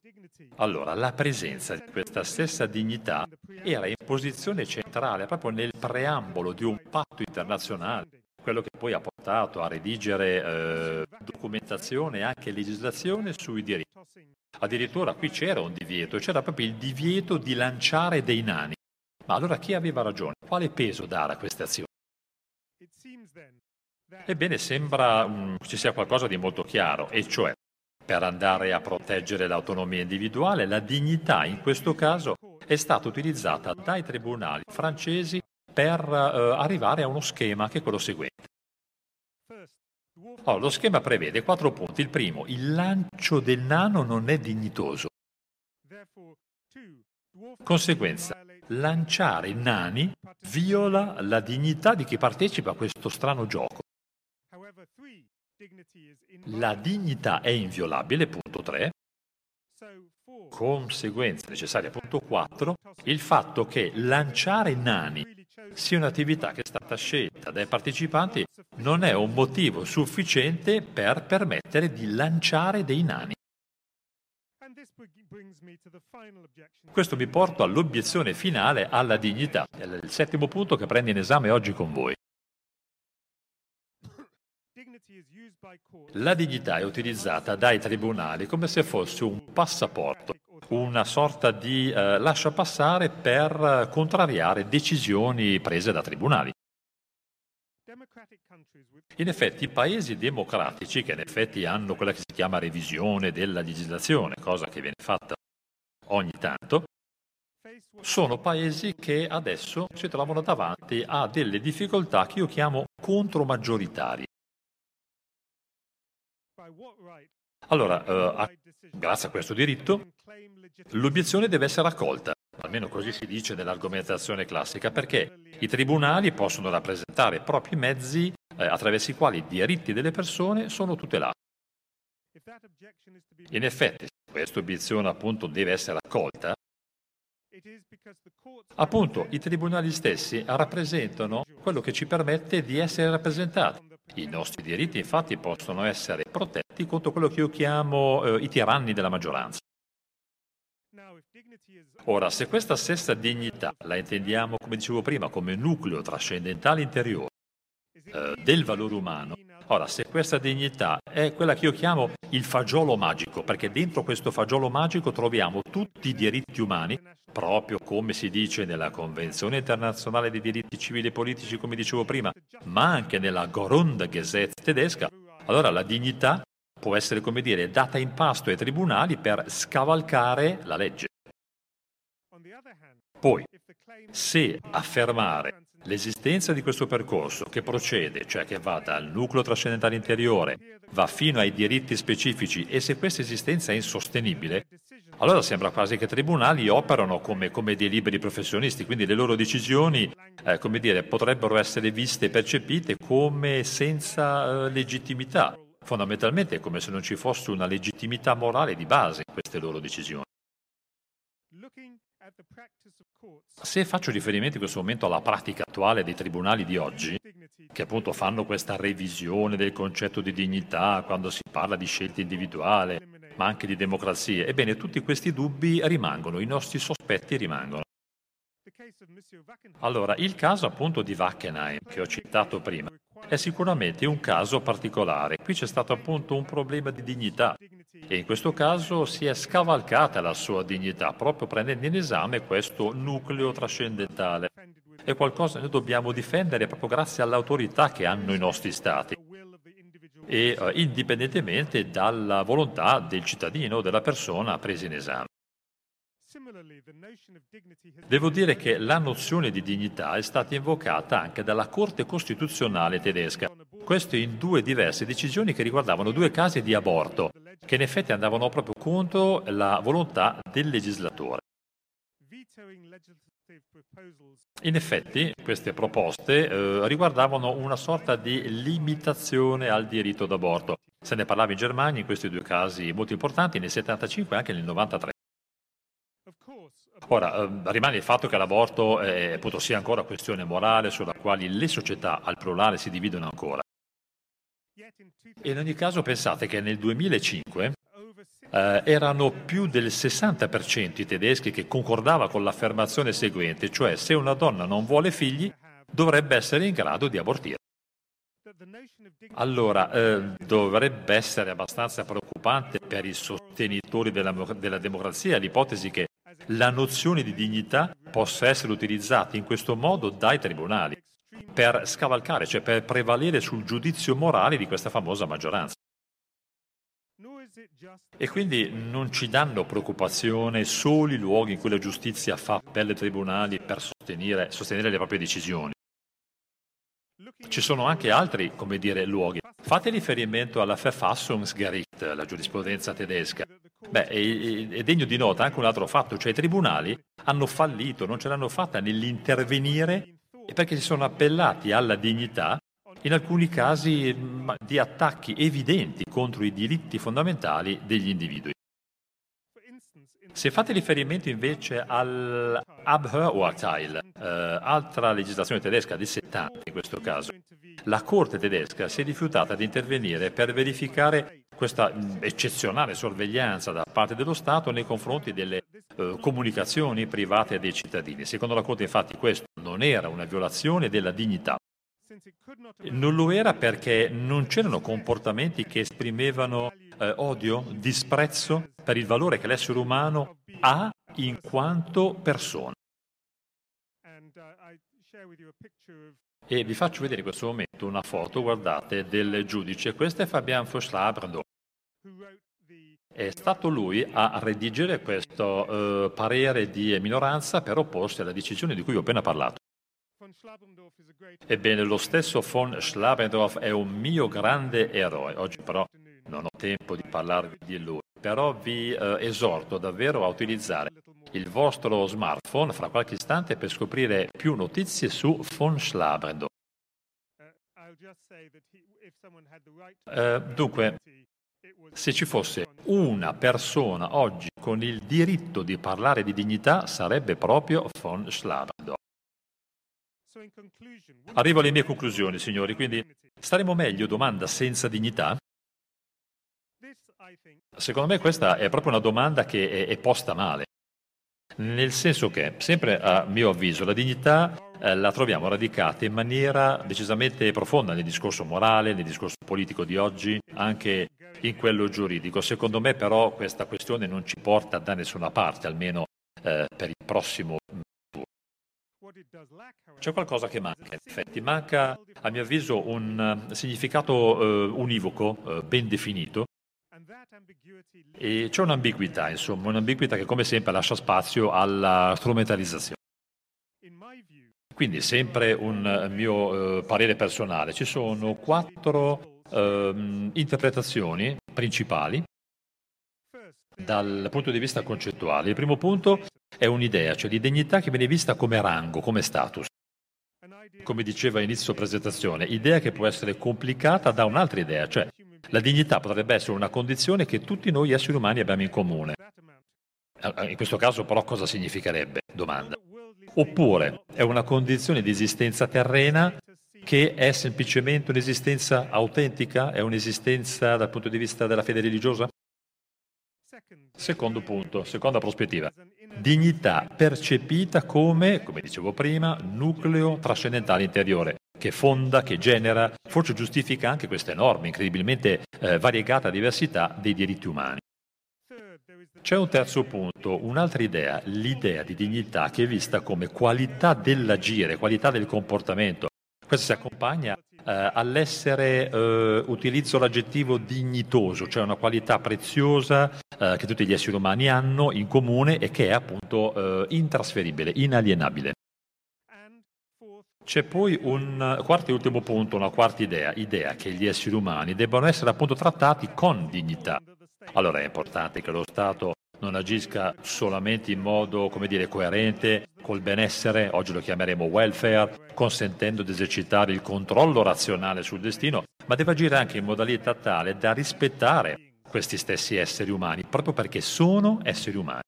allora la presenza di questa stessa dignità era in posizione centrale proprio nel preambolo di un patto internazionale, quello che poi ha portato a redigere eh, documentazione e anche legislazione sui diritti. Addirittura qui c'era un divieto, c'era proprio il divieto di lanciare dei nani. Ma allora chi aveva ragione? Quale peso dare a queste azioni? Ebbene, sembra um, ci sia qualcosa di molto chiaro, e cioè per andare a proteggere l'autonomia individuale, la dignità in questo caso è stata utilizzata dai tribunali francesi per uh, arrivare a uno schema che è quello seguente. Oh, lo schema prevede quattro punti. Il primo, il lancio del nano non è dignitoso. Conseguenza, lanciare nani viola la dignità di chi partecipa a questo strano gioco. La dignità è inviolabile, punto 3. Conseguenza necessaria, punto 4, il fatto che lanciare nani sia un'attività che è stata scelta dai partecipanti non è un motivo sufficiente per permettere di lanciare dei nani. Questo mi porta all'obiezione finale alla dignità, il settimo punto che prendo in esame oggi con voi. La dignità è utilizzata dai tribunali come se fosse un passaporto, una sorta di eh, lascia passare per contrariare decisioni prese da tribunali. In effetti i paesi democratici, che in effetti hanno quella che si chiama revisione della legislazione, cosa che viene fatta ogni tanto, sono paesi che adesso si trovano davanti a delle difficoltà che io chiamo contromaggioritarie. Allora, eh, grazie a questo diritto, l'obiezione deve essere accolta, almeno così si dice nell'argomentazione classica, perché i tribunali possono rappresentare propri mezzi eh, attraverso i quali i diritti delle persone sono tutelati. In effetti, se questa obiezione appunto deve essere accolta, appunto i tribunali stessi rappresentano quello che ci permette di essere rappresentati. I nostri diritti infatti possono essere protetti contro quello che io chiamo eh, i tiranni della maggioranza. Ora, se questa stessa dignità la intendiamo, come dicevo prima, come nucleo trascendentale interiore eh, del valore umano, ora, se questa dignità è quella che io chiamo il fagiolo magico, perché dentro questo fagiolo magico troviamo tutti i diritti umani, proprio come si dice nella Convenzione internazionale dei diritti civili e politici, come dicevo prima, ma anche nella Grundgesetz tedesca, allora la dignità può essere, come dire, data in pasto ai tribunali per scavalcare la legge. Poi, se affermare l'esistenza di questo percorso che procede, cioè che va dal nucleo trascendentale interiore, va fino ai diritti specifici e se questa esistenza è insostenibile, allora sembra quasi che i tribunali operano come, come dei liberi professionisti, quindi le loro decisioni eh, come dire, potrebbero essere viste e percepite come senza eh, legittimità. Fondamentalmente è come se non ci fosse una legittimità morale di base in queste loro decisioni. Se faccio riferimento in questo momento alla pratica attuale dei tribunali di oggi, che appunto fanno questa revisione del concetto di dignità quando si parla di scelta individuale, ma anche di democrazia, ebbene tutti questi dubbi rimangono, i nostri sospetti rimangono. Allora, il caso appunto di Wackenheim, che ho citato prima, è sicuramente un caso particolare. Qui c'è stato appunto un problema di dignità e in questo caso si è scavalcata la sua dignità proprio prendendo in esame questo nucleo trascendentale. È qualcosa che noi dobbiamo difendere proprio grazie all'autorità che hanno i nostri stati e uh, indipendentemente dalla volontà del cittadino o della persona presa in esame. Devo dire che la nozione di dignità è stata invocata anche dalla Corte Costituzionale tedesca, questo in due diverse decisioni che riguardavano due casi di aborto, che in effetti andavano proprio contro la volontà del legislatore. In effetti queste proposte eh, riguardavano una sorta di limitazione al diritto d'aborto. Se ne parlava in Germania in questi due casi molto importanti, nel 75 e anche nel 93. Ora, eh, rimane il fatto che l'aborto è, appunto, sia ancora questione morale sulla quale le società al plurale si dividono ancora. In ogni caso pensate che nel 2005 eh, erano più del 60% i tedeschi che concordava con l'affermazione seguente, cioè se una donna non vuole figli dovrebbe essere in grado di abortire. Allora, eh, dovrebbe essere abbastanza preoccupante per i sostenitori della, della democrazia l'ipotesi che la nozione di dignità possa essere utilizzata in questo modo dai tribunali per scavalcare, cioè per prevalere sul giudizio morale di questa famosa maggioranza. E quindi non ci danno preoccupazione solo i luoghi in cui la giustizia fa appello ai tribunali per sostenere, sostenere le proprie decisioni. Ci sono anche altri, come dire, luoghi. Fate riferimento alla Verfassungsgericht, la giurisprudenza tedesca. Beh, è, è degno di nota anche un altro fatto, cioè i tribunali hanno fallito, non ce l'hanno fatta nell'intervenire perché si sono appellati alla dignità in alcuni casi di attacchi evidenti contro i diritti fondamentali degli individui. Se fate riferimento invece all'Abhörurteil, eh, altra legislazione tedesca di 70 in questo caso, la Corte tedesca si è rifiutata di intervenire per verificare questa eccezionale sorveglianza da parte dello Stato nei confronti delle eh, comunicazioni private dei cittadini. Secondo la Corte infatti questo non era una violazione della dignità. Non lo era perché non c'erano comportamenti che esprimevano eh, odio, disprezzo per il valore che l'essere umano ha in quanto persona. E vi faccio vedere in questo momento una foto, guardate, del giudice. Questo è Fabian Foschlabrdo. È stato lui a redigere questo eh, parere di minoranza per opporsi alla decisione di cui ho appena parlato. Ebbene, lo stesso von Schlabendorf è un mio grande eroe. Oggi però non ho tempo di parlarvi di lui, però vi eh, esorto davvero a utilizzare il vostro smartphone fra qualche istante per scoprire più notizie su von Schlabendorf. Eh, dunque, se ci fosse una persona oggi con il diritto di parlare di dignità, sarebbe proprio von Schlabendorf. Arrivo alle mie conclusioni, signori, quindi staremo meglio domanda senza dignità? Secondo me questa è proprio una domanda che è, è posta male, nel senso che, sempre a mio avviso, la dignità eh, la troviamo radicata in maniera decisamente profonda nel discorso morale, nel discorso politico di oggi, anche in quello giuridico. Secondo me però questa questione non ci porta da nessuna parte, almeno eh, per il prossimo c'è qualcosa che manca, in effetti. Manca, a mio avviso, un uh, significato uh, univoco, uh, ben definito, e c'è un'ambiguità, insomma, un'ambiguità che come sempre lascia spazio alla strumentalizzazione. Quindi, sempre un mio parere personale, ci sono quattro ehm, interpretazioni principali dal punto di vista concettuale. Il primo punto è un'idea, cioè di dignità che viene vista come rango, come status. Come diceva inizio presentazione, idea che può essere complicata da un'altra idea, cioè la dignità potrebbe essere una condizione che tutti noi esseri umani abbiamo in comune. In questo caso però cosa significherebbe? Domanda. Oppure è una condizione di esistenza terrena che è semplicemente un'esistenza autentica, è un'esistenza dal punto di vista della fede religiosa? Secondo punto, seconda prospettiva. Dignità percepita come, come dicevo prima, nucleo trascendentale interiore, che fonda, che genera, forse giustifica anche questa enorme, incredibilmente eh, variegata diversità dei diritti umani. C'è un terzo punto, un'altra idea, l'idea di dignità che è vista come qualità dell'agire, qualità del comportamento. Questa si accompagna eh, all'essere, eh, utilizzo l'aggettivo dignitoso, cioè una qualità preziosa eh, che tutti gli esseri umani hanno in comune e che è appunto eh, intrasferibile, inalienabile. C'è poi un quarto e ultimo punto, una quarta idea, idea che gli esseri umani debbano essere appunto trattati con dignità. Allora è importante che lo Stato non agisca solamente in modo, come dire, coerente col benessere, oggi lo chiameremo welfare, consentendo di esercitare il controllo razionale sul destino, ma deve agire anche in modalità tale da rispettare questi stessi esseri umani, proprio perché sono esseri umani.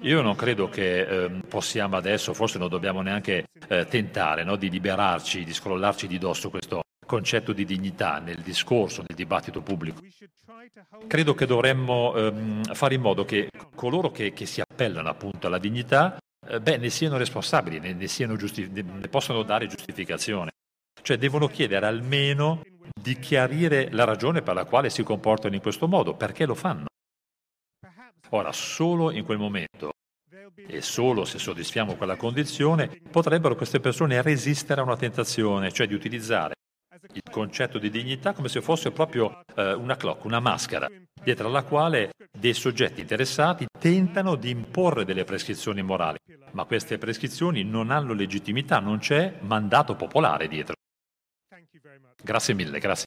Io non credo che eh, possiamo adesso, forse non dobbiamo neanche eh, tentare no, di liberarci, di scrollarci di dosso questo concetto di dignità nel discorso, nel dibattito pubblico. Credo che dovremmo ehm, fare in modo che coloro che, che si appellano appunto alla dignità eh, beh, ne siano responsabili, ne, ne, siano giusti- ne possono dare giustificazione. Cioè devono chiedere almeno di chiarire la ragione per la quale si comportano in questo modo, perché lo fanno. Ora, solo in quel momento e solo se soddisfiamo quella condizione potrebbero queste persone resistere a una tentazione, cioè di utilizzare il concetto di dignità come se fosse proprio eh, una clock, una maschera, dietro alla quale dei soggetti interessati tentano di imporre delle prescrizioni morali, ma queste prescrizioni non hanno legittimità, non c'è mandato popolare dietro. Grazie mille, grazie.